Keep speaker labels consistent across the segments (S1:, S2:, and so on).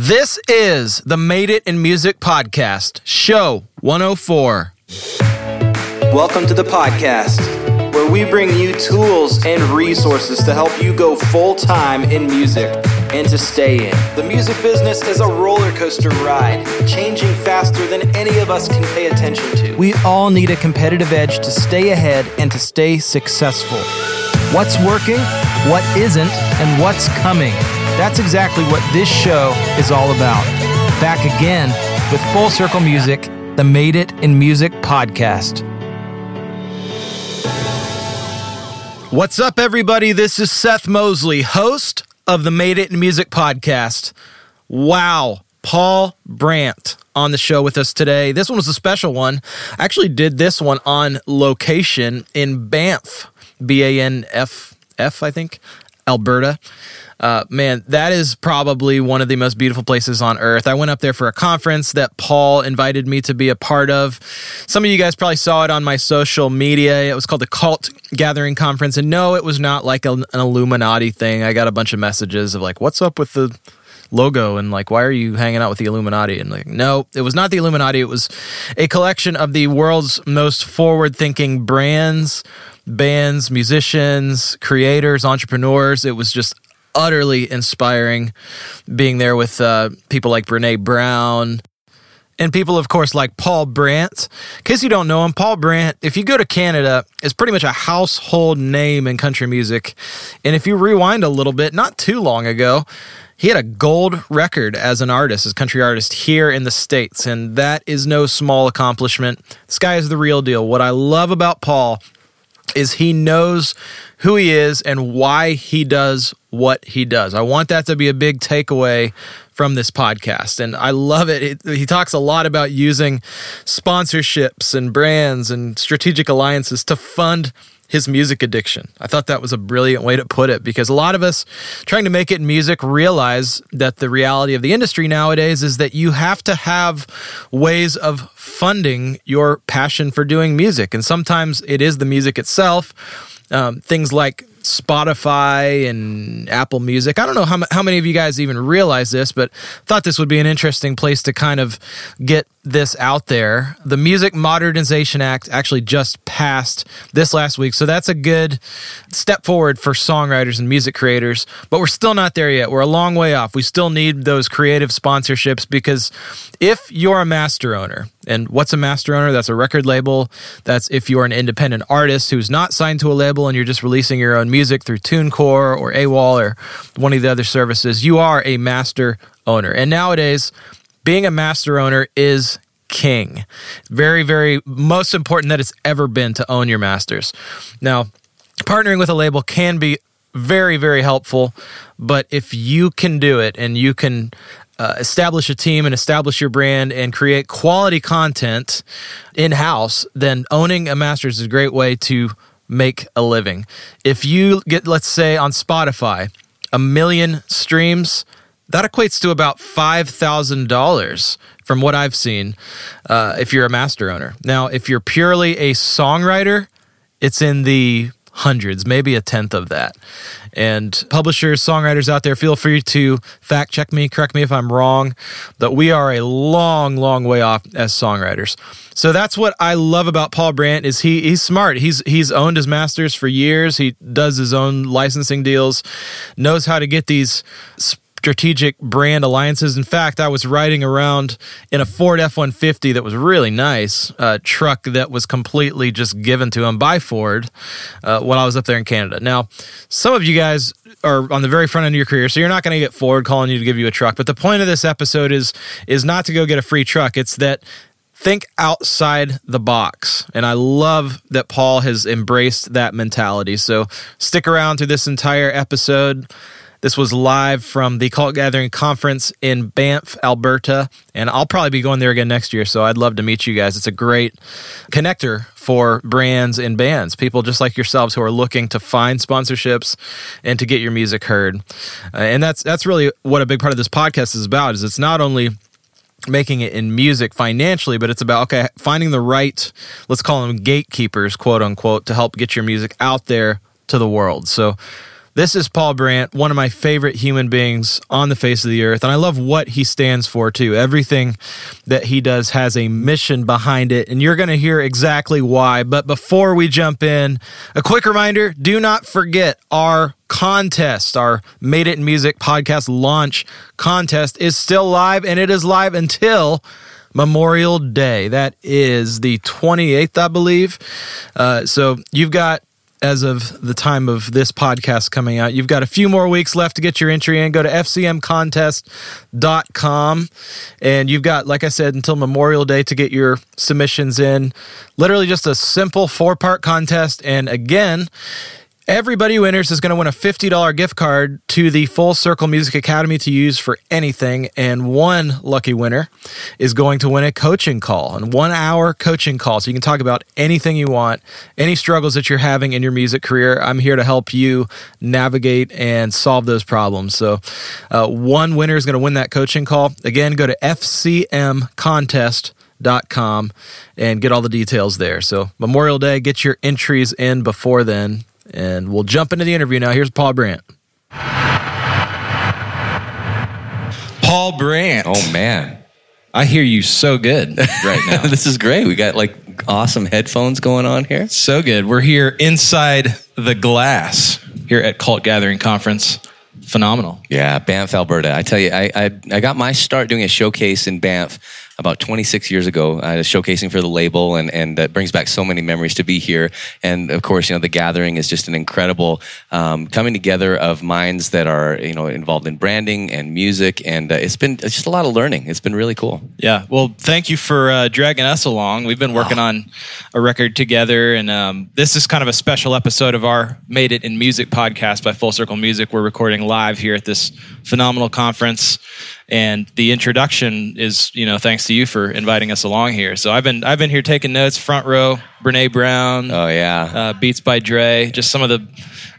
S1: This is the Made It in Music podcast, show 104.
S2: Welcome to the podcast, where we bring you tools and resources to help you go full time in music and to stay in. The music business is a roller coaster ride, changing faster than any of us can pay attention to.
S1: We all need a competitive edge to stay ahead and to stay successful. What's working, what isn't, and what's coming. That's exactly what this show is all about. Back again with Full Circle Music, the Made It in Music podcast. What's up, everybody? This is Seth Mosley, host of the Made It in Music podcast. Wow, Paul Brandt on the show with us today. This one was a special one. I actually did this one on location in Banff, B A N F F, I think, Alberta. Uh, man, that is probably one of the most beautiful places on earth. I went up there for a conference that Paul invited me to be a part of. Some of you guys probably saw it on my social media. It was called the Cult Gathering Conference. And no, it was not like an Illuminati thing. I got a bunch of messages of like, what's up with the logo and like why are you hanging out with the illuminati and like no it was not the illuminati it was a collection of the world's most forward thinking brands bands musicians creators entrepreneurs it was just utterly inspiring being there with uh, people like Brene Brown and people, of course, like Paul Brandt. In case you don't know him, Paul Brandt, if you go to Canada, is pretty much a household name in country music. And if you rewind a little bit, not too long ago, he had a gold record as an artist, as country artist here in the States. And that is no small accomplishment. This guy is the real deal. What I love about Paul is he knows who he is and why he does what he does. I want that to be a big takeaway from this podcast. And I love it. He talks a lot about using sponsorships and brands and strategic alliances to fund his music addiction. I thought that was a brilliant way to put it because a lot of us trying to make it in music realize that the reality of the industry nowadays is that you have to have ways of funding your passion for doing music. And sometimes it is the music itself. Um, things like Spotify and Apple Music. I don't know how, how many of you guys even realize this, but thought this would be an interesting place to kind of get this out there. The Music Modernization Act actually just passed this last week, so that's a good step forward for songwriters and music creators, but we're still not there yet. We're a long way off. We still need those creative sponsorships because if you're a master owner, and what's a master owner? That's a record label. That's if you're an independent artist who's not signed to a label and you're just releasing your own music through TuneCore or AWAL or one of the other services. You are a master owner. And nowadays, being a master owner is king. Very, very most important that it's ever been to own your masters. Now, partnering with a label can be very, very helpful, but if you can do it and you can uh, establish a team and establish your brand and create quality content in house, then owning a master's is a great way to make a living. If you get, let's say, on Spotify, a million streams, that equates to about $5,000 from what I've seen uh, if you're a master owner. Now, if you're purely a songwriter, it's in the hundreds, maybe a tenth of that. And publishers, songwriters out there, feel free to fact check me, correct me if I'm wrong, but we are a long, long way off as songwriters. So that's what I love about Paul Brandt is he he's smart. He's he's owned his masters for years. He does his own licensing deals, knows how to get these strategic brand alliances. In fact, I was riding around in a Ford F 150 that was really nice, uh, truck that was completely just given to him by Ford uh, when I was up there in Canada. Now, some of you guys are on the very front end of your career, so you're not going to get Ford calling you to give you a truck. But the point of this episode is is not to go get a free truck. It's that think outside the box. And I love that Paul has embraced that mentality. So stick around through this entire episode. This was live from the Cult Gathering Conference in Banff, Alberta, and I'll probably be going there again next year. So I'd love to meet you guys. It's a great connector for brands and bands, people just like yourselves who are looking to find sponsorships and to get your music heard. Uh, and that's that's really what a big part of this podcast is about. Is it's not only making it in music financially, but it's about okay finding the right, let's call them gatekeepers, quote unquote, to help get your music out there to the world. So This is Paul Brandt, one of my favorite human beings on the face of the earth. And I love what he stands for, too. Everything that he does has a mission behind it. And you're going to hear exactly why. But before we jump in, a quick reminder do not forget our contest, our Made It in Music podcast launch contest is still live and it is live until Memorial Day. That is the 28th, I believe. Uh, so you've got as of the time of this podcast coming out. You've got a few more weeks left to get your entry in. Go to fcmcontest.com. And you've got, like I said, until Memorial Day to get your submissions in. Literally just a simple four part contest. And again, Everybody who enters is going to win a $50 gift card to the Full Circle Music Academy to use for anything. And one lucky winner is going to win a coaching call, a one hour coaching call. So you can talk about anything you want, any struggles that you're having in your music career. I'm here to help you navigate and solve those problems. So uh, one winner is going to win that coaching call. Again, go to fcmcontest.com and get all the details there. So Memorial Day, get your entries in before then and we'll jump into the interview now. Here's Paul Brandt. Paul Brandt.
S3: Oh man,
S1: I hear you so good right now.
S3: this is great. We got like awesome headphones going on here.
S1: So good. We're here inside the glass here at Cult Gathering Conference. Phenomenal.
S3: Yeah, Banff, Alberta. I tell you, I, I I got my start doing a showcase in Banff about 26 years ago, uh, showcasing for the label, and and it brings back so many memories to be here. And of course, you know, the gathering is just an incredible um, coming together of minds that are you know involved in branding and music, and uh, it's been it's just a lot of learning. It's been really cool.
S1: Yeah. Well, thank you for uh, dragging us along. We've been working oh. on a record together, and um, this is kind of a special episode of our Made It in Music podcast by Full Circle Music. We're recording live here at this phenomenal conference and the introduction is you know thanks to you for inviting us along here. So i've been i've been here taking notes front row brene brown
S3: oh yeah.
S1: uh, beats by dre just some of the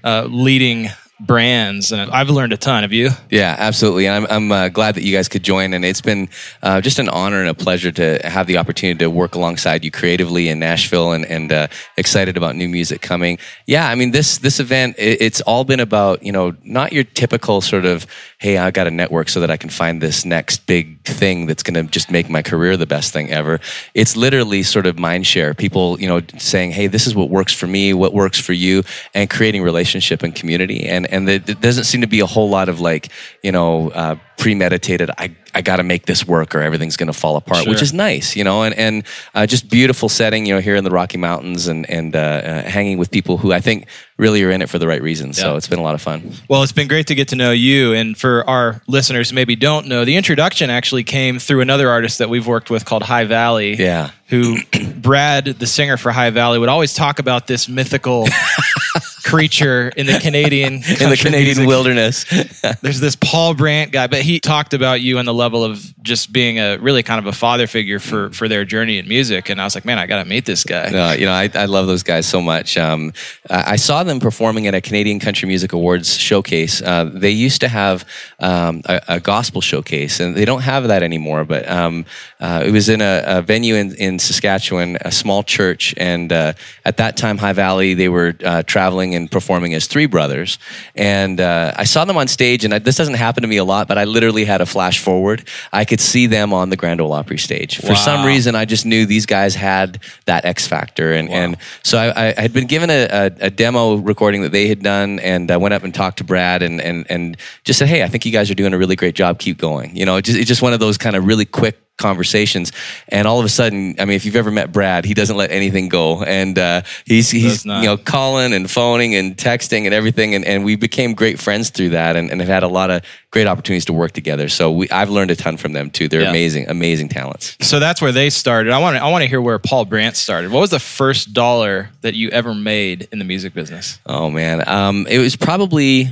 S1: uh, leading brands. And i've learned a ton. Of you?
S3: Yeah absolutely. And i'm, I'm uh, glad that you guys could join. And it's been uh, just an honor and a pleasure to have the opportunity to work alongside you creatively in nashville and, and uh, excited about new music coming. Yeah i mean this this event it, it's all been about you know not your typical sort of hey, I got a network so that I can find this next big thing that's going to just make my career the best thing ever. It's literally sort of mind share. People, you know, saying, hey, this is what works for me, what works for you, and creating relationship and community. And and there doesn't seem to be a whole lot of like, you know, uh, premeditated. I I got to make this work or everything's going to fall apart, sure. which is nice, you know, and and uh, just beautiful setting, you know, here in the Rocky Mountains and and uh, uh, hanging with people who I think really are in it for the right reasons. So it's been a lot of fun.
S1: Well, it's been great to get to know you, and for our listeners who maybe don't know, the introduction actually came through another artist that we've worked with called High Valley.
S3: Yeah,
S1: who Brad, the singer for High Valley, would always talk about this mythical creature in the Canadian
S3: in the Canadian music. wilderness.
S1: There's this Paul Brandt guy, but he talked about you on the level of just being a really kind of a father figure for for their journey in music. And I was like, man, I got to meet this guy.
S3: No, you know, I, I love those guys so much. Um, I saw them performing at a Canadian Country Music Awards showcase. Uh, they used to have um, a, a, gospel showcase, and they don't have that anymore. But um, uh, it was in a, a venue in, in Saskatchewan, a small church, and uh, at that time, High Valley, they were uh, traveling and performing as three brothers. And uh, I saw them on stage, and I, this doesn't happen to me a lot, but I literally had a flash forward. I could see them on the Grand Ole Opry stage. Wow. For some reason, I just knew these guys had that X factor, and wow. and so I, I, had been given a, a, a, demo recording that they had done, and I went up and talked to Brad, and and and just said, hey, I think you guys are doing a really great job. Keep going. You know, it's just, it's just one of those kind of really quick conversations. And all of a sudden i mean if you've ever met brad he doesn't let anything go. And uh, he's he's you know calling and phoning and texting and everything. And, and we became great friends through that and, and have had a lot of great opportunities to work together. So we, i've learned a ton from them too. They're yeah. amazing amazing talents.
S1: So that's where they started. I want to i want to hear where paul brandt started. What was the first dollar that you ever made in the music business?
S3: Oh man. Um, it was probably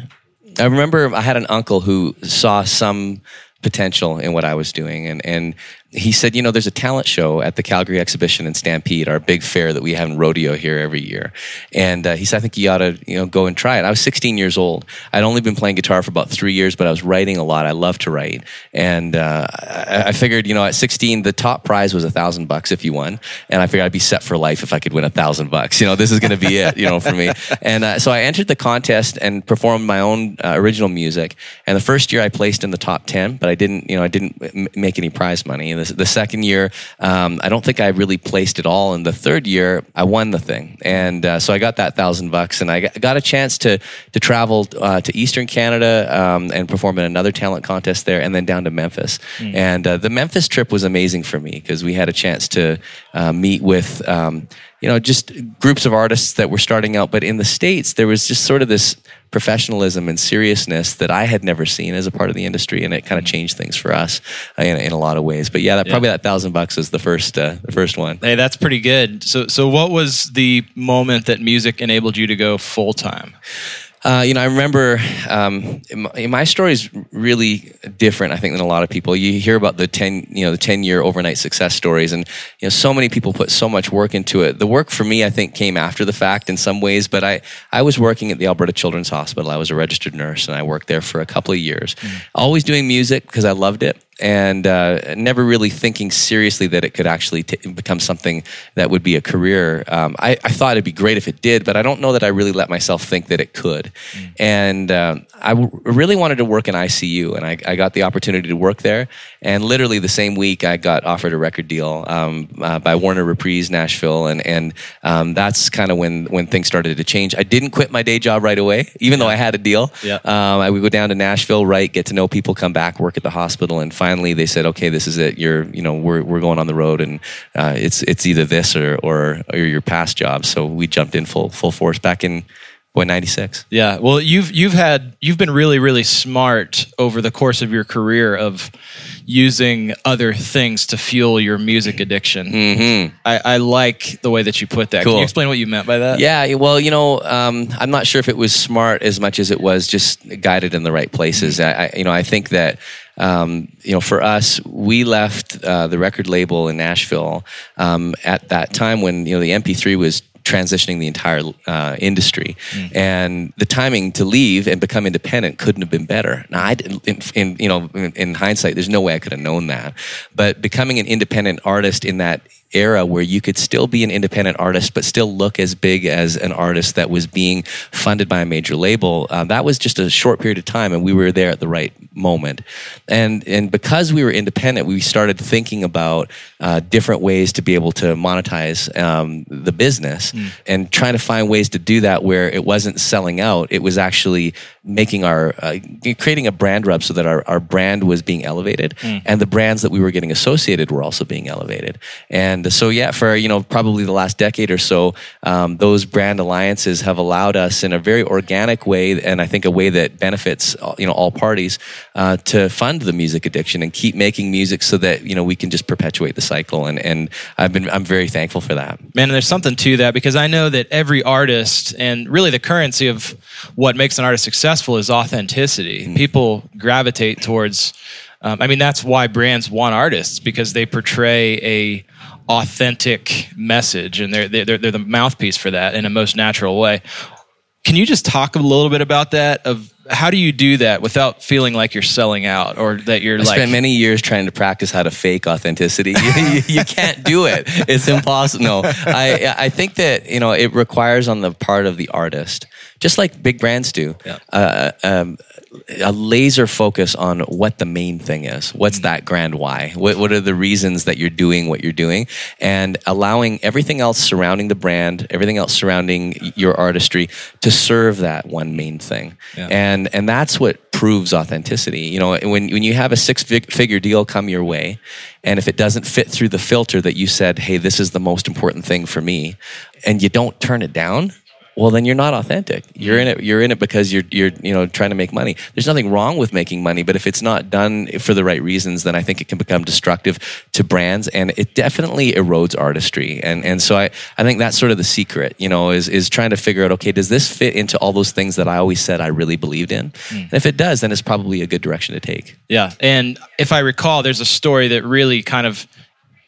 S3: i remember i had an uncle who saw some potential in what I was doing. And, and he said, you know, there's a talent show at the Calgary Exhibition and Stampede, our big fair that we have in rodeo here every year. And uh, he said, I think you ought to, you know, go and try it. I was 16 years old. I'd only been playing guitar for about three years, but I was writing a lot. I love to write. And uh, I, I, figured, you know, at 16, the top prize was a thousand bucks if you won. And I figured I'd be set for life if I could win a thousand bucks. You know, this is going to be it, you know, for me. And uh, so I entered the contest and performed my own uh, original music. And the first year I placed in the top 10, but I didn't, you know, I didn't m- make any prize money. And the, the second year, um, I don't think I really placed it all. In the third year, I won the thing. And uh, so I got that thousand bucks and I got a chance to, to travel uh, to Eastern Canada um, and perform in another talent contest there and then down to Memphis. Mm. And uh, the Memphis trip was amazing for me because we had a chance to uh, meet with, um, you know, just groups of artists that were starting out. But in the States, there was just sort of this professionalism and seriousness that I had never seen as a part of the industry, and it kind of changed things for us uh, in, in, a lot of ways. But yeah, that, yeah. probably that thousand bucks is the first uh, the first one.
S1: Hey, that's pretty good. So so what was the moment that music enabled you to go full time?
S3: Uh, you know, I remember um, my, my story is really different, I think, than a lot of people. You hear about the ten, you know, the ten year overnight success stories, and you know, so many people put so much work into it. The work for me, I think, came after the fact in some ways. But I, I was working at the Alberta Children's Hospital. I was a registered nurse, and I worked there for a couple of years, mm. always doing music because I loved it and uh, never really thinking seriously that it could actually t- become something that would be a career. Um, I, I, thought it'd be great if it did, but I don't know that I really let myself think that it could. Mm. And uh, I w- really wanted to work in ICU, and I, I, got the opportunity to work there. And literally the same week, I got offered a record deal um, uh, by Warner Reprise Nashville, and and um, that's kind of when when things started to change. I didn't quit my day job right away, even though I had a deal. Yeah. Um, I would go down to Nashville, write, get to know people, come back, work at the hospital, and finally they said, okay, this is it. You're, you know, we're, we're going on the road and uh, it's, it's either this or, or, or your past job. So we jumped in full, full force back in, boy 96
S1: yeah well you've you've had you've been really really smart over the course of your career of using other things to fuel your music addiction mm-hmm. I, I, like the way that you put that cool. can you explain what you meant by that
S3: yeah well you know um, i'm not sure if it was smart as much as it was just guided in the right places mm-hmm. I, I, you know i think that um, you know, for us, we left uh, the record label in Nashville um, at that time when you know the MP3 was transitioning the entire uh, industry. Mm. And the timing to leave and become independent couldn't have been better. Now, I in, in you know, in, in, hindsight, there's no way I could have known that. But becoming an independent artist in that era where you could still be an independent artist but still look as big as an artist that was being funded by a major label uh, that was just a short period of time and we were there at the right moment and and because we were independent we started thinking about uh, different ways to be able to monetize um, the business mm. and trying to find ways to do that where it wasn't selling out it was actually making our uh, creating a brand rub so that our, our brand was being elevated mm. and the brands that we were getting associated were also being elevated and and so, yeah, for you know probably the last decade or so, um, those brand alliances have allowed us in a very organic way, and I think a way that benefits you know all parties, uh, to fund the music addiction and keep making music so that you know we can just perpetuate the cycle. And and I've been I'm very thankful for that.
S1: Man, there's something to that because I know that every artist and really the currency of what makes an artist successful is authenticity. Mm-hmm. People gravitate towards. Um, I mean, that's why brands want artists because they portray a authentic message, and they're, they're, they're the mouthpiece for that in a most natural way. Can you just talk a little bit about that? Of how do you do that without feeling like you're selling out or that you're
S3: I
S1: like?
S3: spent many years trying to practice how to fake authenticity. you, you, can't do it. It's impossible. No, I I think that you know it requires on the part of the artist, just like big brands do, yeah. uh, um, a laser focus on what the main thing is. What's mm. that grand why? What, what are the reasons that you're doing what you're doing? And allowing everything else surrounding the brand, everything else surrounding your artistry to serve that one main thing. Yeah. And, and that's what proves authenticity. You know, when, when you have a six figure deal come your way, and if it doesn't fit through the filter that you said, hey, this is the most important thing for me, and you don't turn it down, well then you're not authentic you're in mm. it you're in it because you're you're you know trying to make money there's nothing wrong with making money but if it's not done for the right reasons then i think it can become destructive to brands and it definitely erodes artistry and and so i i think that's sort of the secret you know is is trying to figure out okay does this fit into all those things that i always said i really believed in mm. and if it does then it's probably a good direction to take
S4: Yeah. And if I recall, there's a story that really kind of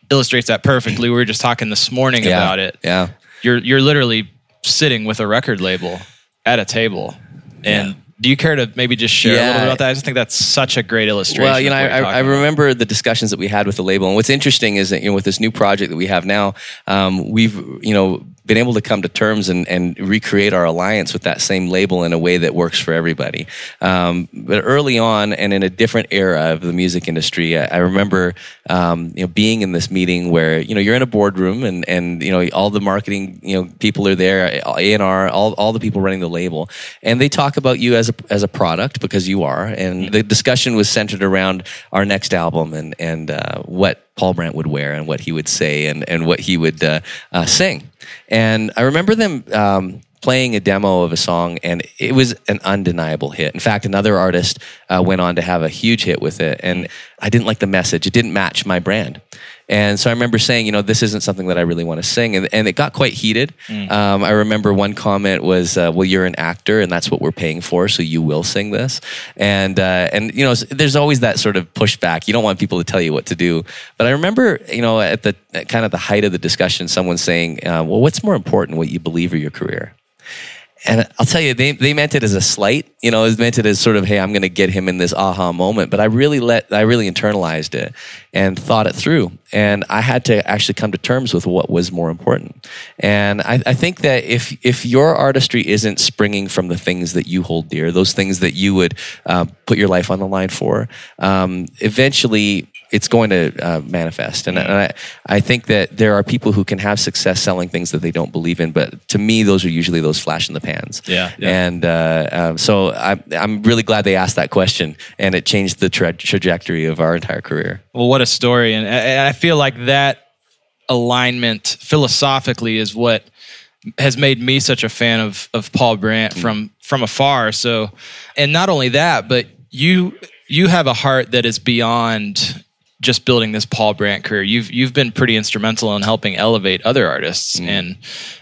S4: illustrates that perfectly. We were just talking this morning
S3: Yeah.
S4: about it.
S3: yeah
S4: You're you're literally sitting with a record label at a table. And
S3: Yeah.
S4: do you care to maybe just share a little bit about that? I just think that's such a great illustration.
S3: Well, you know, I, I, I remember the discussions that we had with the label, and what's interesting is that you know, with this new project that we have now, um, we've you know been able to come to terms and, and recreate our alliance with that same label in a way that works for everybody. Um, but early on, and in a different era of the music industry, I, I remember um, you know being in this meeting where you know you're in a boardroom and and you know all the marketing you know people are there, A and R, all all the people running the label, and they talk about you as a as a product because you are, and the discussion was centered around our next album and and uh, what Paul Brandt would wear and what he would say and, and what he would uh, uh, sing. And I remember them um, playing a demo of a song, and it was an undeniable hit. In fact, another artist uh, went on to have a huge hit with it, and I didn't like the message. It didn't match my brand. And so I remember saying, you know, this isn't something that I really want to sing. And, and it got quite heated. Um, I remember one comment was, uh, well, you're an actor and that's what we're paying for. So you will sing this. And, uh, and, you know, there's always that sort of pushback. You don't want people to tell you what to do. But I remember, you know, at the at kind of the height of the discussion, someone saying, uh, well, what's more important, what you believe or your career? And I'll tell you, they, they meant it as a slight, you know, it meant it as sort of, hey, I'm going to get him in this aha moment. But I really let, I really internalized it and thought it through. And I had to actually come to terms with what was more important. And I, I think that if, if your artistry isn't springing from the things that you hold dear, those things that you would uh, put your life on the line for, um, eventually it's going to uh, manifest. And, and I, I think that there are people who can have success selling things that they don't believe in. But to me, those are usually those flash in the pans.
S4: Yeah, yeah.
S3: And uh, um, so I, I'm really glad they asked that question, and it changed the tra- trajectory of our entire career.
S4: Well, what a story. And I, I feel like that alignment philosophically is what has made me such a fan of of Paul Brandt from from afar. So, and not only that, but you you have a heart that is beyond just building this Paul Brandt career. You've you've been pretty instrumental in helping elevate other artists and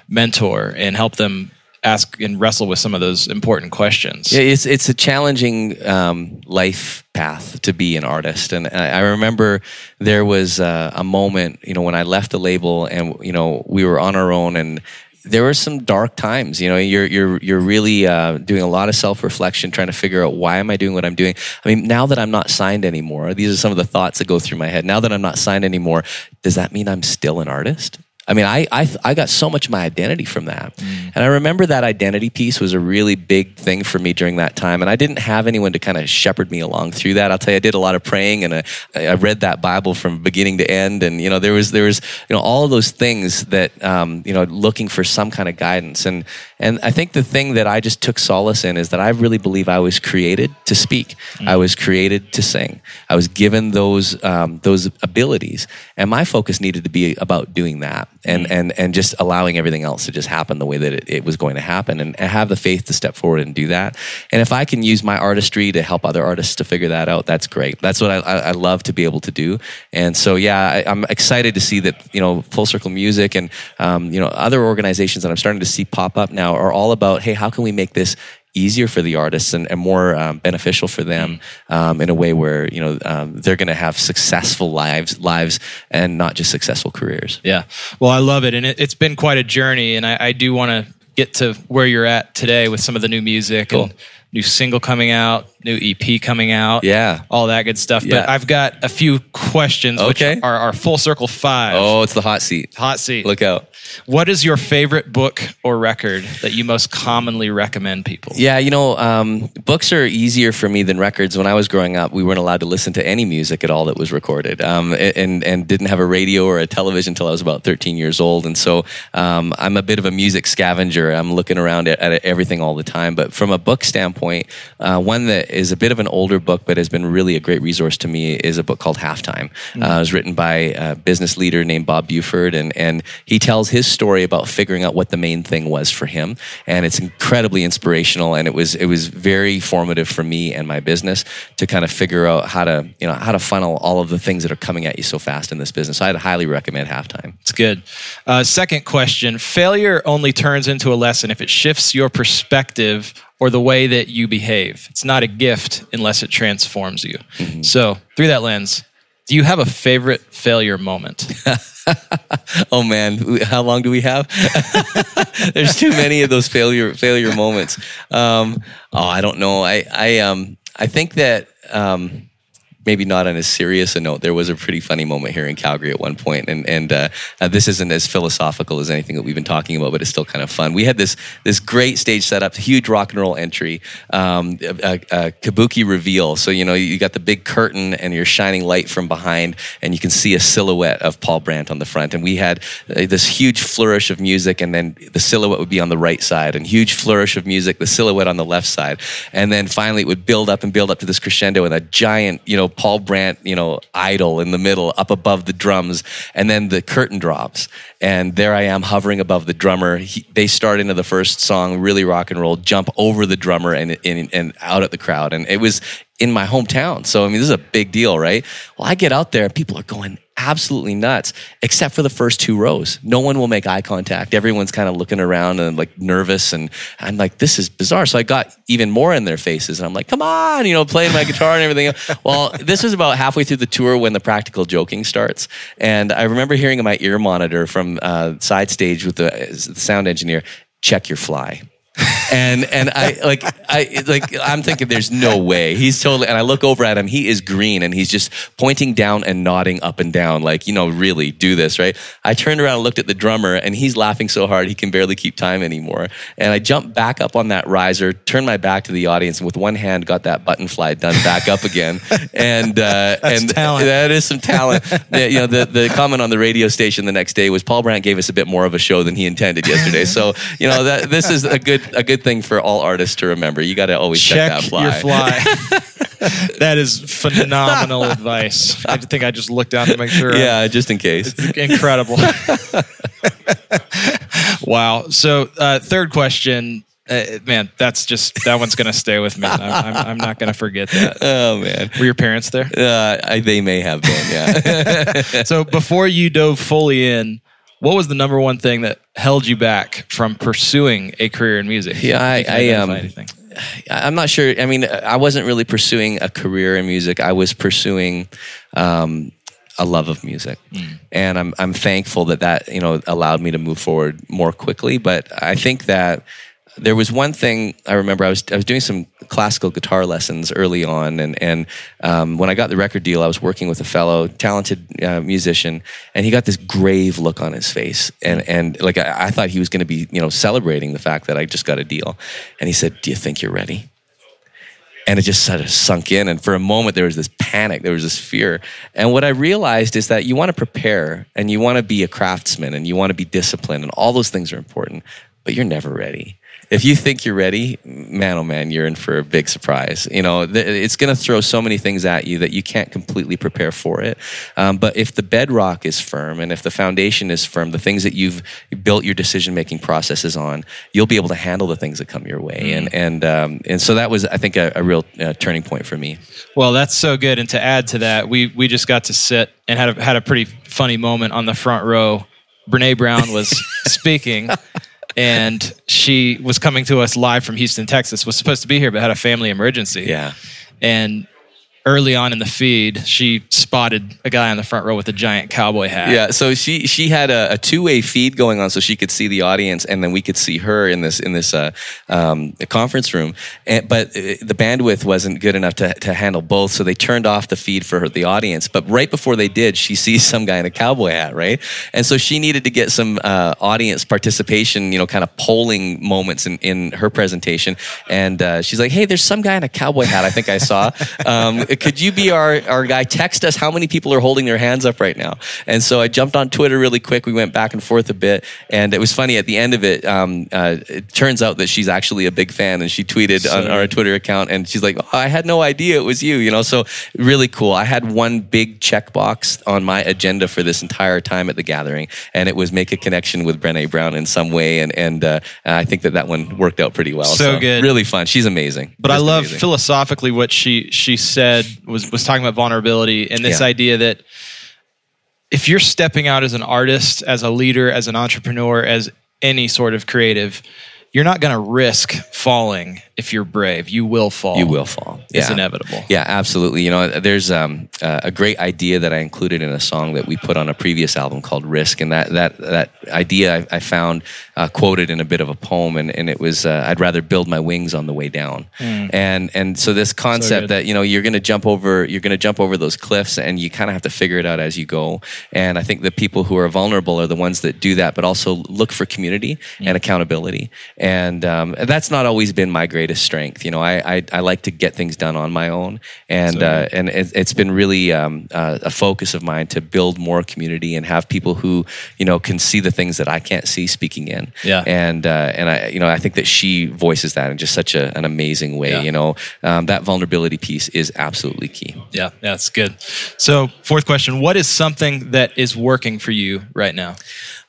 S4: mentor and help them ask and wrestle with some of those important questions.
S3: Yeah, it's it's a challenging um, life path to be an artist, and I, remember there was uh, a moment, you know, when I left the label, and you know, we were on our own, and there were some dark times. You know, you're you're you're really uh, doing a lot of self reflection, trying to figure out why am I doing what I'm doing. I mean, now that I'm not signed anymore, these are some of the thoughts that go through my head. Now that I'm not signed anymore, does that mean I'm still an artist? I mean, I, I I got so much of my identity from that, and I remember that identity piece was a really big thing for me during that time. And I didn't have anyone to kind of shepherd me along through that. I'll tell you, I did a lot of praying, and I, I read that Bible from beginning to end. And you know, there was there was you know all of those things that um, you know looking for some kind of guidance. And and I think the thing that I just took solace in is that I really believe I was created to speak. I was created to sing. I was given those um, those abilities, and my focus needed to be about doing that and and and just allowing everything else to just happen the way that it, it was going to happen, and, and have the faith to step forward and do that. And if I can use my artistry to help other artists to figure that out, that's great. That's what I, I, I love to be able to do. And so, yeah, I, I'm excited to see that you know Full Circle Music and um, you know other organizations that I'm starting to see pop up now are all about, hey, how can we make this easier for the artists and, and more um, beneficial for them um, in a way where you know um, they're going to have successful lives lives and not just successful careers
S4: Yeah. Well, I love it. And it, it's been quite a journey. And I, I do want to get to where you're at today with some of the new music
S3: Cool.
S4: and new single coming out, new EP coming out.
S3: Yeah.
S4: All that good stuff. But I've got a few questions,
S3: Okay.
S4: which are our full circle five.
S3: oh it's the hot seat
S4: Hot seat.
S3: look out
S4: What is your favorite book or record that you most commonly recommend people?
S3: Yeah, you know, um, books are easier for me than records. When I was growing up, we weren't allowed to listen to any music at all that was recorded, um, and and didn't have a radio or a television until I was about 13 years old. And so um, I'm a bit of a music scavenger. I'm looking around at, at everything all the time. But from a book standpoint, uh, one that is a bit of an older book, but has been really a great resource to me. Is a book called Halftime. Mm-hmm. Uh, it was written by a business leader named Bob Buford, and and he tells his story about figuring out what the main thing was for him, and it's incredibly inspirational. And it was it was very formative for me and my business to kind of figure out how to you know how to funnel all of the things that are coming at you so fast in this business. So I'd highly recommend Halftime.
S4: It's good. Uh, second question: Failure only turns into a lesson if it shifts your perspective or the way that you behave. It's not a gift unless it transforms you. Mm-hmm. So, through that lens, do you have a favorite failure moment?
S3: oh man, how long do we have? There's too many of those failure failure moments. Um, oh, I don't know. I I um I think that um, maybe not on as serious a note, there was a pretty funny moment here in Calgary at one point, and and uh, uh, this isn't as philosophical as anything that we've been talking about, but it's still kind of fun. We had this this great stage setup, huge rock and roll entry, um, a, a, kabuki reveal. So you know you got the big curtain, and you're shining light from behind, and you can see a silhouette of Paul Brandt on the front. And we had uh, this huge flourish of music, and then the silhouette would be on the right side, and huge flourish of music, the silhouette on the left side, and then finally it would build up and build up to this crescendo, and a giant you know Paul Brandt, you know, idol in the middle, up above the drums, and then the curtain drops, and there I am hovering above the drummer. He, they start into the first song, really rock and roll, jump over the drummer and, and and out at the crowd, and it was in my hometown. So I mean, this is a big deal, right? Well, I get out there, and people are going absolutely nuts, except for the first two rows. No one will make eye contact. Everyone's kind of looking around and like nervous. And I'm like, this is bizarre. So I got even more in their faces. And I'm like, come on, you know, playing my guitar and everything. well, this was about halfway through the tour when the practical joking starts. And I remember hearing in my ear monitor from uh, side stage with the, the sound engineer, check your fly and and I like I like I'm thinking there's no way. He's totally and I look over at him. He is green and he's just pointing down and nodding up and down like you know really do this right? I turned around and looked at the drummer and he's laughing so hard he can barely keep time anymore. And I jumped back up on that riser turned my back to the audience and with one hand got that button fly done back up again. And uh, and
S4: talent.
S3: that is some talent. You know the the comment on the radio station the next day was Paul Brandt gave us a bit more of a show than he intended yesterday. So you know that this is a good a good thing for all artists to remember. You got to always check, check that fly.
S4: Your fly. that is phenomenal advice. I think I just looked down to make sure.
S3: Yeah, just in case.
S4: It's incredible. wow. So, uh, third question. Uh, man, that's just that one's gonna stay with me. I'm, I'm, I'm not gonna forget that.
S3: Oh man,
S4: were your parents there?
S3: Uh, I, they may have been. Yeah.
S4: so before you dove fully in, what was the number one thing that held you back from pursuing a career in music?
S3: Yeah, I, I um, anything? I'm not sure. I mean, I wasn't really pursuing a career in music. I was pursuing um, a love of music, mm. and I'm I'm thankful that that you know allowed me to move forward more quickly. But I think that there was one thing I remember. I was I was doing some classical guitar lessons early on, and and um, when I got the record deal, I was working with a fellow talented uh, musician, and he got this grave look on his face, and and like I, I thought he was going to be you know celebrating the fact that I just got a deal, and he said, "Do you think you're ready?" and it just sort of sunk in. And for a moment, there was this panic, there was this fear. And what I realized is that you want to prepare and you want to be a craftsman and you want to be disciplined, and all those things are important, but you're never ready if you think you're ready, man, oh man, you're in for a big surprise. You know, it's going to throw so many things at you that you can't completely prepare for it. Um, but if the bedrock is firm and if the foundation is firm, the things that you've built your decision making processes on, you'll be able to handle the things that come your way. Mm. And and um, and so that was, I think, a, a real uh, turning point for me.
S4: Well, that's so good. And to add to that, we we just got to sit and had a, had a pretty funny moment on the front row. Brene Brown was speaking and she was coming to us live from Houston, Texas. Was supposed to be here, but had a family emergency.
S3: Yeah,
S4: and early on in the feed, she spotted a guy on the front row with a giant cowboy hat.
S3: Yeah, so she she had a, a two way feed going on, so she could see the audience, and then we could see her in this in this uh, um, conference room. And, but uh, the bandwidth wasn't good enough to, to handle both, so they turned off the feed for her, the audience. But right before they did, she sees some guy in a cowboy hat, right? And so she needed to get some uh, audience participation, you know, kind of polling moments in, in her presentation. And uh, she's like, "Hey, there's some guy in a cowboy hat. I think I saw." Um, could you be our, our guy? Text us how many people are holding their hands up right now. And so I jumped on Twitter really quick. We went back and forth a bit. And it was funny at the end of it. Um, uh, it turns out that she's actually a big fan and she tweeted so, on our Twitter account and she's like, oh, I had no idea it was you, you know? So really cool. I had one big checkbox on my agenda for this entire time at the gathering and it was make a connection with Brené Brown in some way. And, and uh, I think that that one worked out pretty well.
S1: So, so good.
S3: Really fun. She's amazing.
S1: But
S3: Just
S1: I love
S3: amazing.
S1: philosophically what she, she said was, was talking about vulnerability and this yeah. idea that if you're stepping out as an artist, as a leader, as an entrepreneur, as any sort of creative, you're not going to risk falling if you're brave. You will fall.
S3: You will fall.
S1: It's inevitable.
S3: Yeah, absolutely. You know, there's um, uh, a great idea that I included in a song that we put on a previous album called Risk, and that that that idea I, I found uh, quoted in a bit of a poem, and, and it was uh, I'd rather build my wings on the way down, mm. and and so this concept so that you know you're going to jump over you're going to jump over those cliffs, and you kind of have to figure it out as you go. And I think the people who are vulnerable are the ones that do that, but also look for community mm. and accountability and um, that's not always been my greatest strength. You know, I, I, I like to get things done on my own, and uh, and it, has been really um, uh, a focus of mine to build more community and have people who you know can see the things that I can't see speaking in.
S1: Yeah,
S3: and uh, and I you know I think that she voices that in just such a, an amazing way. Yeah. You know, um, that vulnerability piece is absolutely key.
S1: Yeah, yeah, that's good. So fourth question: What is something that is working for you right now?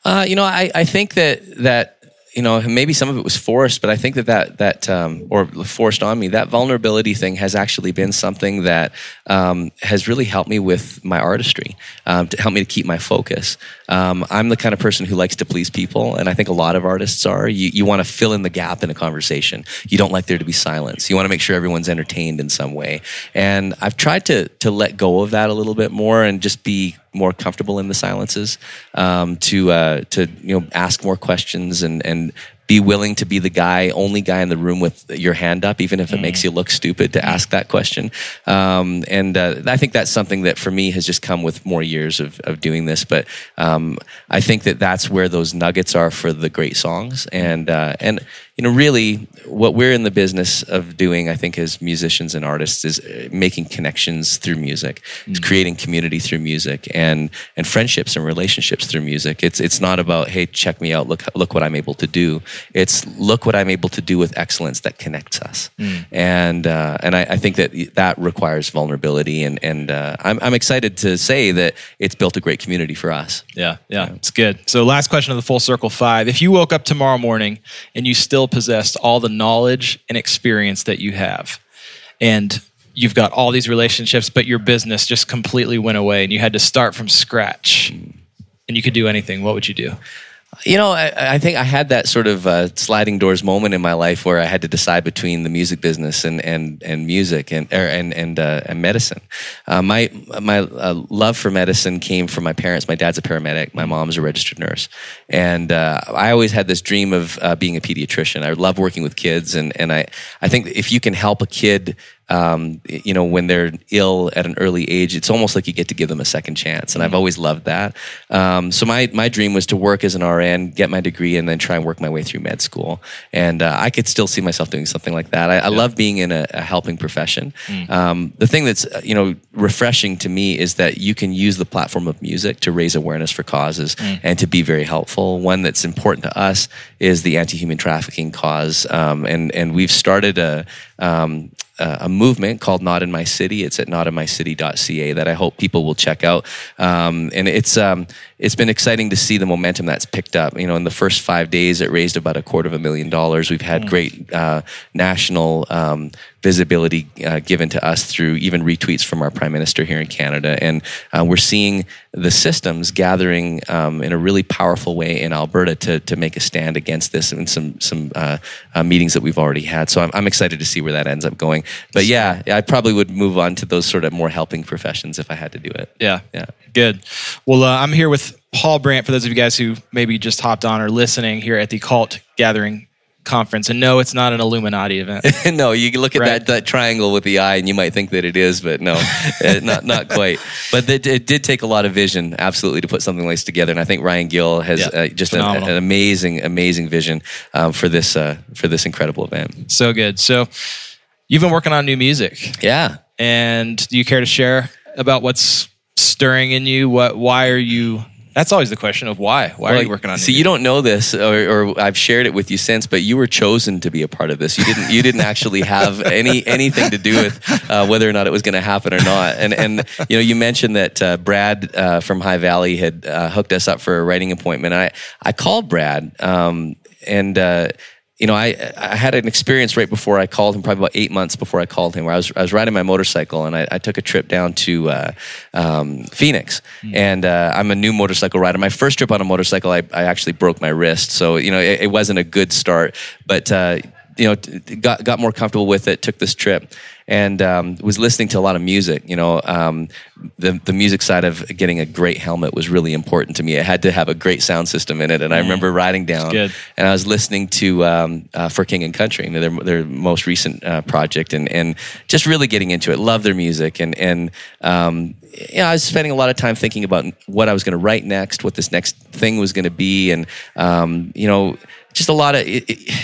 S3: Uh, you know, I, I think that that you know, maybe some of it was forced, but I think that that that um, or forced on me. That vulnerability thing has actually been something that um, has really helped me with my artistry, um, to help me to keep my focus. Um, I'm the kind of person who likes to please people, and I think a lot of artists are. You you want to fill in the gap in a conversation. You don't like there to be silence. You want to make sure everyone's entertained in some way. And I've tried to to let go of that a little bit more and just be more comfortable in the silences, um, to uh, to you know ask more questions and and be willing to be the guy, only guy in the room with your hand up, even if it mm. makes you look stupid to ask that question. Um, and uh, I think that's something that for me has just come with more years of, of doing this. But um, I think that that's where those nuggets are for the great songs. And uh, and you know, really, what we're in the business of doing, I think, as musicians and artists, is uh, making connections through music, mm. it's creating community through music, and and friendships and relationships through music. It's it's not about hey, check me out, look look what I'm able to do. It's look what I'm able to do with excellence that connects us, mm. and uh, and I, I, think that that requires vulnerability, and and uh, I'm I'm excited to say that it's built a great community for us.
S1: Yeah, yeah, yeah, it's good. So last question of the full circle five: If you woke up tomorrow morning and you still possessed all the knowledge and experience that you have. And you've got all these relationships, but your business just completely went away and you had to start from scratch and you could do anything. What would you do?
S3: You know, I, I, think I had that sort of uh, sliding doors moment in my life where I had to decide between the music business and and, and music and and and, uh, and medicine. Uh, my my uh, love for medicine came from my parents. My dad's a paramedic. My mom's a registered nurse, and uh, I always had this dream of uh, being a pediatrician. I love working with kids, and and I I think if you can help a kid um, you know, when they're ill at an early age, it's almost like you get to give them a second chance. And I've always loved that. Um, so my, my dream was to work as an RN, get my degree, and then try and work my way through med school. And uh, I could still see myself doing something like that. I, I love being in a, a helping profession. Mm. Um, the thing that's, uh, you know, refreshing to me is that you can use the platform of music to raise awareness for causes mm. and to be very helpful. One that's important to us is the anti-human trafficking cause. Um, and, and we've started a, um, a movement called Not in My City. It's at notinmycity.ca that I hope people will check out. Um, and it's um, it's been exciting to see the momentum that's picked up. You know, in the first five days, it raised about a quarter of a million dollars. We've had mm. great uh, national um, visibility uh, given to us through even retweets from our prime minister here in Canada, and uh, we're seeing the systems gathering um, in a really powerful way in Alberta to to make a stand against this in some some uh, uh, meetings that we've already had. So I'm, I'm excited to see where that ends up going. But yeah, I probably would move on to those sort of more helping professions if I had to do it.
S1: Yeah, yeah, good. Well, uh, I'm here with Paul Brandt. For those of you guys who maybe just hopped on or listening here at the Cult Gathering conference. And no, it's not an Illuminati event.
S3: no, you look at right? that, that triangle with the eye and you might think that it is, but no, not, not quite. But it, it, did take a lot of vision, absolutely, to put something like this together. And I think Ryan Gill has uh, just an, an, amazing, amazing vision um, for this uh, for this incredible event.
S1: So good. So you've been working on new music.
S3: Yeah.
S1: And do you care to share about what's stirring in you? What? Why are you? That's always the question of why. Why
S3: Well,
S1: are you working on?
S3: See,
S1: new
S3: you don't know this, or, or I've shared it with you since, but you were chosen to be a part of this. You didn't. You didn't actually have any anything to do with uh, whether or not it was going to happen or not. And and you know, you mentioned that uh, Brad uh, from High Valley had uh, hooked us up for a writing appointment. I I called Brad, um, and. You know, I I had an experience right before I called him, probably about eight months before I called him, where I was I was riding my motorcycle and I, I took a trip down to uh, um, Phoenix, and uh, I'm a new motorcycle rider. My first trip on a motorcycle, I, I actually broke my wrist, so you know it, it wasn't a good start, but. Uh, you know, got got more comfortable with it. Took this trip, and um, was listening to a lot of music. You know, um, the the music side of getting a great helmet was really important to me. It had to have a great sound system in it, and I remember riding down, and I was listening to um, uh, For King and Country, their their most recent uh, project, and and just really getting into it. Love their music, and and um, you know, I was spending a lot of time thinking about what I was going to write next, what this next thing was going to be, and um, you know, just a lot of. It, it,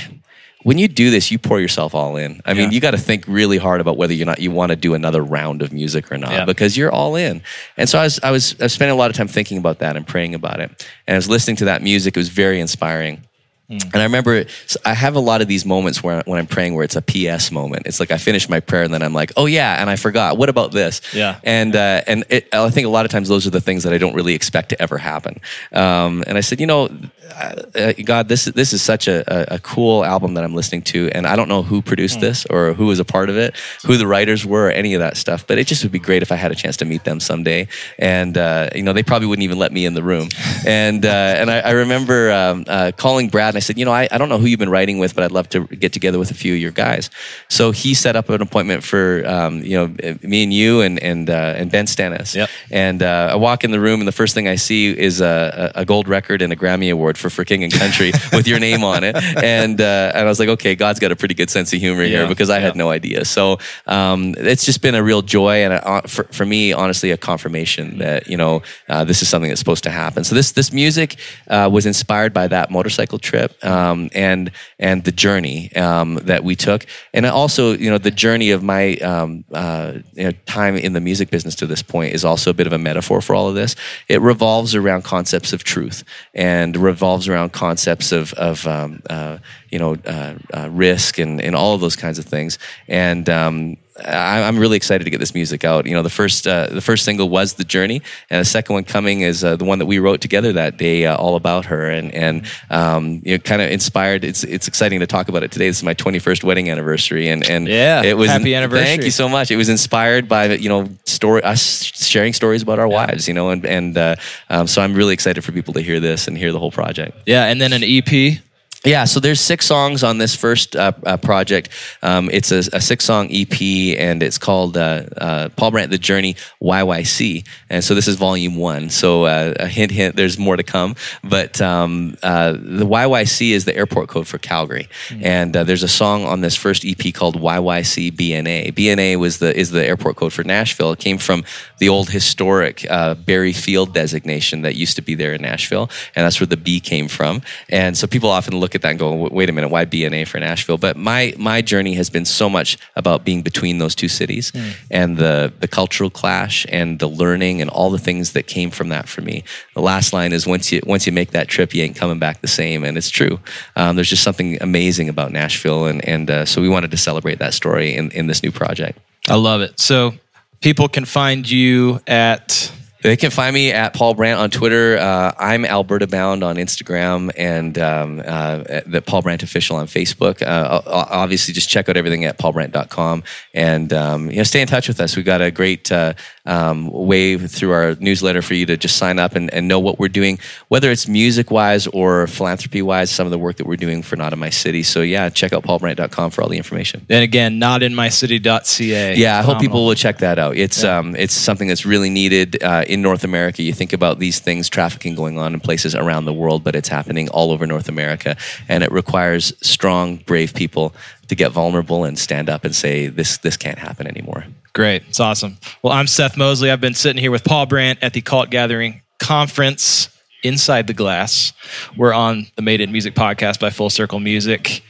S3: when you do this, you pour yourself all in. I mean, you got to think really hard about whether you're not you want to do another round of music or not
S1: Yeah.
S3: because you're all in. And so I was I was I was spending a lot of time thinking about that and praying about it. And I was listening to that music. It was very inspiring. And I remember I have a lot of these moments where when I'm praying where it's a PS moment. It's like I finish my prayer and then I'm like, oh yeah, and I forgot. What about this?
S1: Yeah.
S3: And uh, and it, I think a lot of times those are the things that I don't really expect to ever happen. Um, and I said, you know, uh, uh, God, this is this is such a, a, a cool album that I'm listening to, and I don't know who produced this or who was a part of it, who the writers were, or any of that stuff. But it just would be great if I had a chance to meet them someday. And uh, you know, they probably wouldn't even let me in the room. And uh, and I, I remember um, uh, calling Brad and I said, you know, I, I don't know who you've been writing with, but I'd love to get together with a few of your guys. So he set up an appointment for um, you know me and you and and uh, and Ben Stennis.
S1: Yep.
S3: And uh, I walk in the room, and the first thing I see is a a gold record and a Grammy Award for For King and Country with your name on it. And uh, and I was like, okay, God's got a pretty good sense of humor
S1: Yeah,
S3: here because I had no idea. So um, it's just been a real joy, and a, uh, for, for me, honestly, a confirmation that you know uh, this is something that's supposed to happen. So this this music uh, was inspired by that motorcycle trip um, and and the journey um, that we took, and also you know the journey of my um, uh, you know, time in the music business to this point is also a bit of a metaphor for all of this. It revolves around concepts of truth and revolves around concepts of of um, uh, you know uh, uh, risk and and all of those kinds of things. And um, I'm really excited to get this music out. You know, the first uh, the first single was "The Journey," and the second one coming is uh, the one that we wrote together that day, uh, "All About Her," and and um, you know, kind of inspired. It's it's exciting to talk about it today. This is my 21st wedding anniversary, and and
S1: Yeah,
S3: it was
S1: happy anniversary.
S3: Thank you so much. It was inspired by you know story us sharing stories about our wives. You know, and and uh, um, so I'm really excited for people to hear this and hear the whole project.
S1: Yeah, and then an EP.
S3: Yeah, so there's six songs on this first uh, uh, project. Um, it's a, a six-song EP, and it's called uh, uh, Paul Brandt: The Journey YYC. And so this is volume one. So uh, a hint, hint. There's more to come. But um, uh, the YYC is the airport code for Calgary, and uh, there's a song on this first EP called YYC BNA. BNA was the is the airport code for Nashville. It came from the old historic uh, Berry Field designation that used to be there in Nashville, and that's where the B came from. And so people often look at that and go, "Wait- "Wait a minute, why BNA for Nashville?" But my my journey has been so much about being between those two cities and the the cultural clash and the learning and all the things that came from that for me. The last line is, "Once you once you make that trip, you ain't coming back the same," and it's true. Um, there's just something amazing about Nashville, and and uh, so we wanted to celebrate that story in in this new project.
S1: I love it. So people can find you at
S3: They can find me at Paul Brandt on Twitter. Uh, I'm Alberta Bound on Instagram and um, uh, the Paul Brandt official on Facebook. Uh, obviously, just check out everything at paulbrandt.com and um, you know stay in touch with us. We've got a great uh, um, way through our newsletter for you to just sign up and, and know what we're doing, whether it's music wise or philanthropy wise. Some of the work that we're doing for Not in My City. So yeah, check out paulbrandt.com for all the information.
S1: and again, notinmycity.ca.
S3: Yeah, I hope people will check that out. It's um, it's something that's really needed uh, in North America. You think about these things, trafficking going on in places around the world, but it's happening all over North America, and it requires strong, brave people to get vulnerable and stand up and say this this can't happen anymore.
S1: Great. It's awesome. Well, I'm Seth Mosley. I've been sitting here with Paul Brandt at the Cult Gathering Conference Inside the Glass. We're on the Made It Music podcast by Full Circle Music.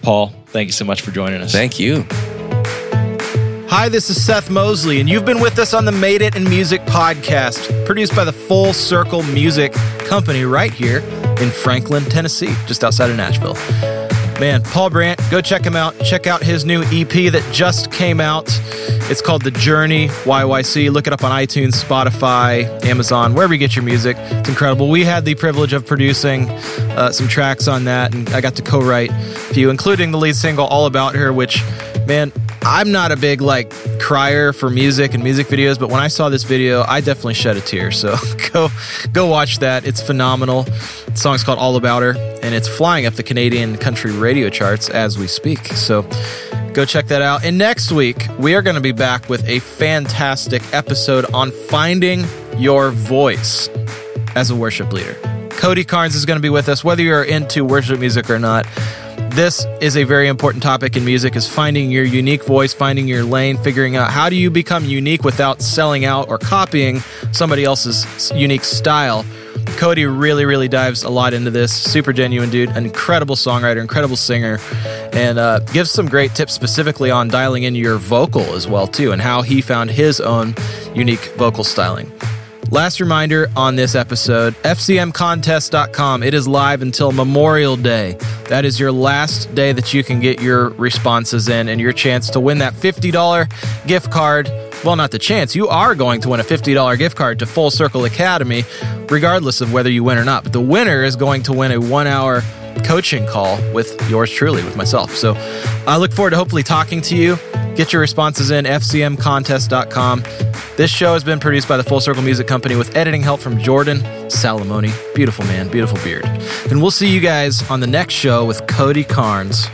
S1: Paul, thank you so much for joining us.
S3: Thank you.
S1: Hi, this is Seth Mosley, and you've been with us on the Made It in Music podcast, produced by the Full Circle Music Company right here in Franklin, Tennessee, just outside of Nashville. Man, Paul Brandt, go check him out. Check out his new EP that just came out. It's called The Journey YYC. Look it up on iTunes, Spotify, Amazon, wherever you get your music. It's incredible. We had the privilege of producing uh, some tracks on that, and I got to co write a few, including the lead single All About Her, which, man, I'm not a big like crier for music and music videos, but when I saw this video, I definitely shed a tear. So go go watch that. It's phenomenal. The song's called All About Her, and it's flying up the Canadian country radio charts as we speak. So go check that out. And next week, we are going to be back with a fantastic episode on finding your voice as a worship leader. Cody Carnes is going to be with us, whether you're into worship music or not this is a very important topic in music is finding your unique voice finding your lane figuring out how do you become unique without selling out or copying somebody else's unique style. Cody really really dives a lot into this. Super genuine dude an incredible songwriter incredible singer and uh, gives some great tips specifically on dialing in your vocal as well too and how he found his own unique vocal styling Last reminder on this episode FCMcontest.com. It is live until Memorial Day. That is your last day that you can get your responses in and your chance to win that $50 gift card. Well, not the chance. You are going to win a $50 gift card to Full Circle Academy, regardless of whether you win or not. But the winner is going to win a one hour coaching call with yours truly, with myself. So I look forward to hopefully talking to you. Get your responses in fcmcontest.com. This show has been produced by the Full Circle Music Company with editing help from Jordan Salamoni. Beautiful man, beautiful beard. And we'll see you guys on the next show with Cody Carnes.